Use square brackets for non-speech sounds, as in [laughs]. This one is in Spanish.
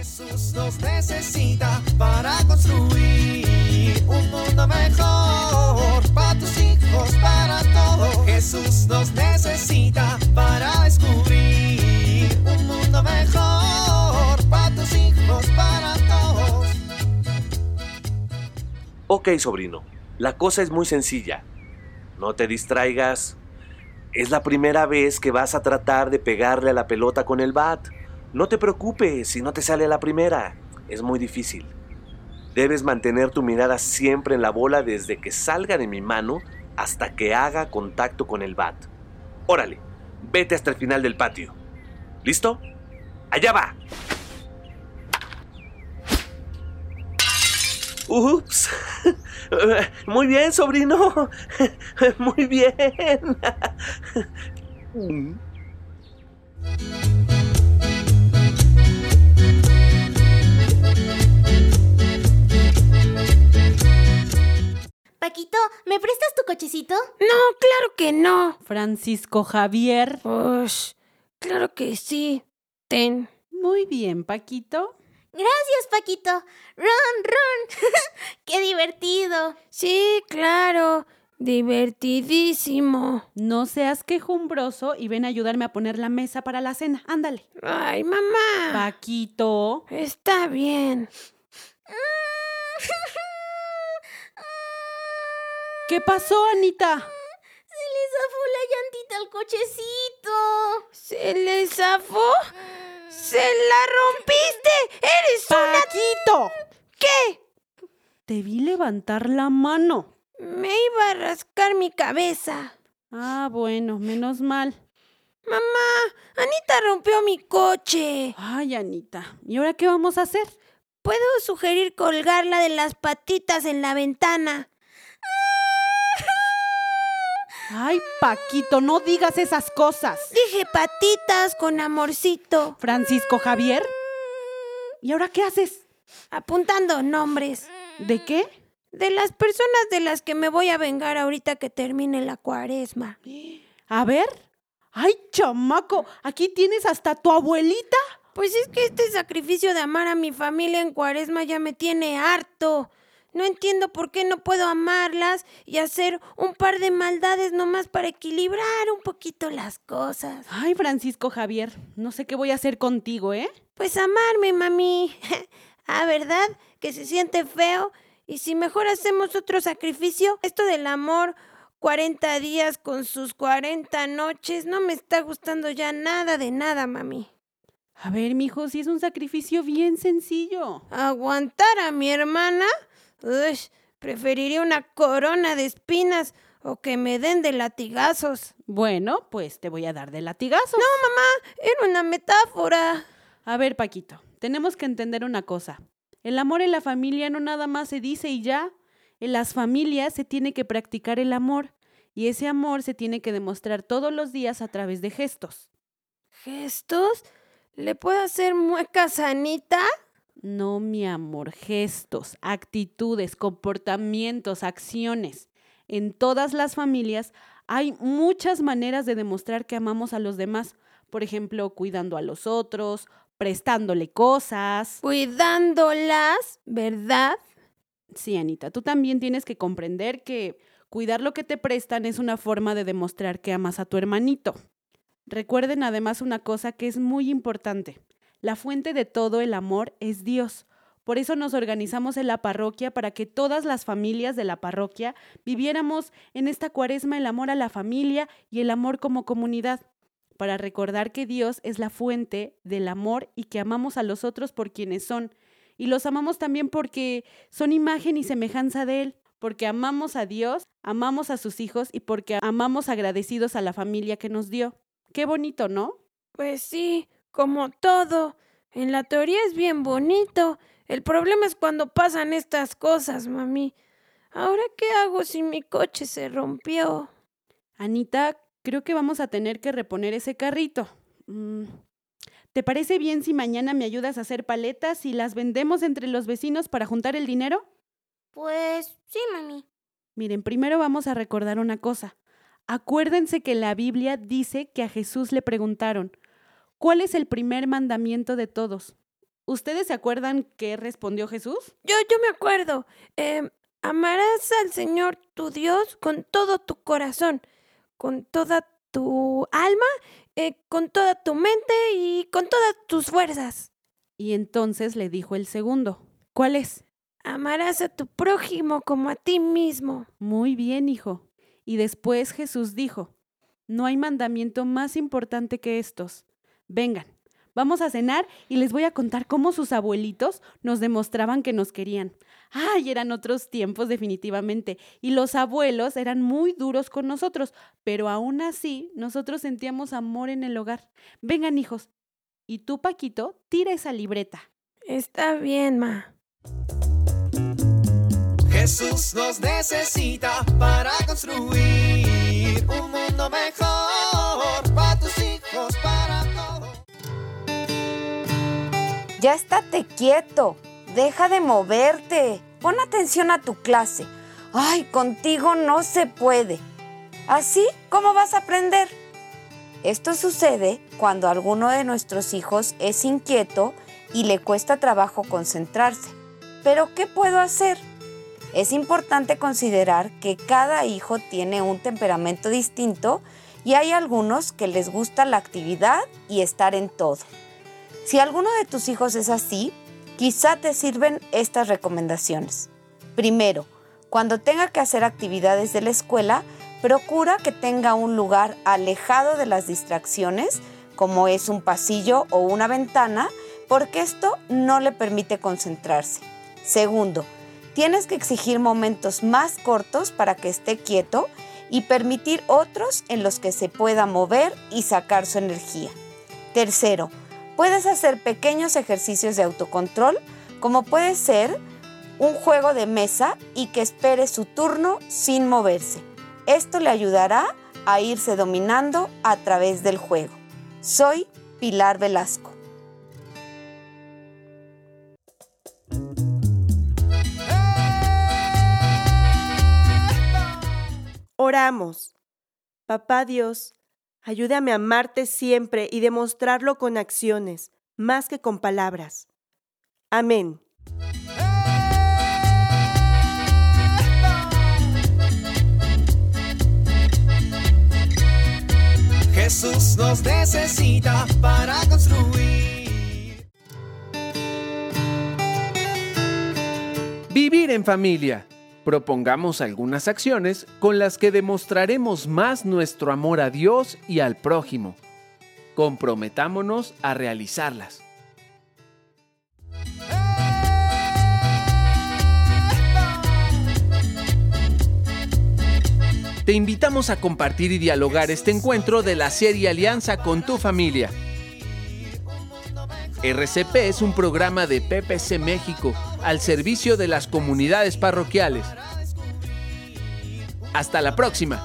Jesús nos necesita para construir un mundo mejor. Para tus hijos, para todos. Jesús nos necesita para descubrir un mundo mejor. Para tus hijos, para todos. Ok, sobrino, la cosa es muy sencilla. No te distraigas. Es la primera vez que vas a tratar de pegarle a la pelota con el bat. No te preocupes si no te sale a la primera. Es muy difícil. Debes mantener tu mirada siempre en la bola desde que salga de mi mano hasta que haga contacto con el bat. Órale, vete hasta el final del patio. ¿Listo? ¡Allá va! Ups. [laughs] Muy bien, sobrino. [laughs] Muy bien. [laughs] Paquito, ¿me prestas tu cochecito? No, claro que no. Francisco Javier. Ush, claro que sí. Ten. Muy bien, Paquito. Gracias, Paquito. Run, run. [laughs] ¡Qué divertido! Sí, claro. Divertidísimo. No seas quejumbroso y ven a ayudarme a poner la mesa para la cena. Ándale. Ay, mamá. Paquito. Está bien. ¿Qué pasó, Anita? Se le zafó la llantita al cochecito. ¿Se le zafó? ¡Se la rompiste! ¡Eres una... Paquito. ¿Qué? Te vi levantar la mano. Me iba a rascar mi cabeza. Ah, bueno, menos mal. Mamá, Anita rompió mi coche. Ay, Anita. ¿Y ahora qué vamos a hacer? ¿Puedo sugerir colgarla de las patitas en la ventana? Ay, Paquito, no digas esas cosas. Dije patitas con amorcito. Francisco Javier. ¿Y ahora qué haces? Apuntando nombres. ¿De qué? De las personas de las que me voy a vengar ahorita que termine la cuaresma. [gasps] A ver. Ay, chamaco, aquí tienes hasta tu abuelita. Pues es que este sacrificio de amar a mi familia en cuaresma ya me tiene harto. No entiendo por qué no puedo amarlas y hacer un par de maldades nomás para equilibrar un poquito las cosas. Ay, Francisco Javier, no sé qué voy a hacer contigo, ¿eh? Pues amarme, mami. [laughs] ah, ¿verdad? Que se siente feo. Y si mejor hacemos otro sacrificio, esto del amor 40 días con sus 40 noches, no me está gustando ya nada de nada, mami. A ver, mijo, si es un sacrificio bien sencillo. ¿Aguantar a mi hermana? Ush, preferiría una corona de espinas o que me den de latigazos. Bueno, pues te voy a dar de latigazos. No, mamá, era una metáfora. A ver, Paquito, tenemos que entender una cosa. El amor en la familia no nada más se dice y ya. En las familias se tiene que practicar el amor y ese amor se tiene que demostrar todos los días a través de gestos. ¿Gestos? ¿Le puedo hacer muecas a Anita? No, mi amor, gestos, actitudes, comportamientos, acciones. En todas las familias hay muchas maneras de demostrar que amamos a los demás. Por ejemplo, cuidando a los otros, prestándole cosas. Cuidándolas, ¿verdad? Sí, Anita, tú también tienes que comprender que cuidar lo que te prestan es una forma de demostrar que amas a tu hermanito. Recuerden además una cosa que es muy importante. La fuente de todo el amor es Dios. Por eso nos organizamos en la parroquia para que todas las familias de la parroquia viviéramos en esta cuaresma el amor a la familia y el amor como comunidad, para recordar que Dios es la fuente del amor y que amamos a los otros por quienes son. Y los amamos también porque son imagen y semejanza de Él, porque amamos a Dios, amamos a sus hijos y porque amamos agradecidos a la familia que nos dio. Qué bonito, ¿no? Pues sí, como todo. En la teoría es bien bonito. El problema es cuando pasan estas cosas, mami. ¿Ahora qué hago si mi coche se rompió? Anita, creo que vamos a tener que reponer ese carrito. Mm, ¿Te parece bien si mañana me ayudas a hacer paletas y las vendemos entre los vecinos para juntar el dinero? Pues sí, mami. Miren, primero vamos a recordar una cosa. Acuérdense que la Biblia dice que a Jesús le preguntaron, ¿cuál es el primer mandamiento de todos? ¿Ustedes se acuerdan qué respondió Jesús? Yo, yo me acuerdo. Em, amarás al Señor tu Dios con todo tu corazón, con toda tu alma, eh, con toda tu mente y con todas tus fuerzas. Y entonces le dijo el segundo. ¿Cuál es? Amarás a tu prójimo como a ti mismo. Muy bien, hijo. Y después Jesús dijo, no hay mandamiento más importante que estos. Vengan, vamos a cenar y les voy a contar cómo sus abuelitos nos demostraban que nos querían. Ay, eran otros tiempos definitivamente. Y los abuelos eran muy duros con nosotros, pero aún así nosotros sentíamos amor en el hogar. Vengan, hijos. Y tú, Paquito, tira esa libreta. Está bien, ma. Jesús nos necesita para construir Ya estate quieto, deja de moverte, pon atención a tu clase. Ay, contigo no se puede. ¿Así? ¿Cómo vas a aprender? Esto sucede cuando alguno de nuestros hijos es inquieto y le cuesta trabajo concentrarse. Pero ¿qué puedo hacer? Es importante considerar que cada hijo tiene un temperamento distinto y hay algunos que les gusta la actividad y estar en todo. Si alguno de tus hijos es así, quizá te sirven estas recomendaciones. Primero, cuando tenga que hacer actividades de la escuela, procura que tenga un lugar alejado de las distracciones, como es un pasillo o una ventana, porque esto no le permite concentrarse. Segundo, tienes que exigir momentos más cortos para que esté quieto y permitir otros en los que se pueda mover y sacar su energía. Tercero, puedes hacer pequeños ejercicios de autocontrol, como puede ser un juego de mesa y que espere su turno sin moverse. Esto le ayudará a irse dominando a través del juego. Soy Pilar Velasco. Oramos. Papá Dios, ayúdame a amarte siempre y demostrarlo con acciones, más que con palabras. Amén. Jesús nos necesita para construir. Vivir en familia. Propongamos algunas acciones con las que demostraremos más nuestro amor a Dios y al prójimo. Comprometámonos a realizarlas. Te invitamos a compartir y dialogar este encuentro de la serie Alianza con tu familia. RCP es un programa de PPC México al servicio de las comunidades parroquiales. Hasta la próxima.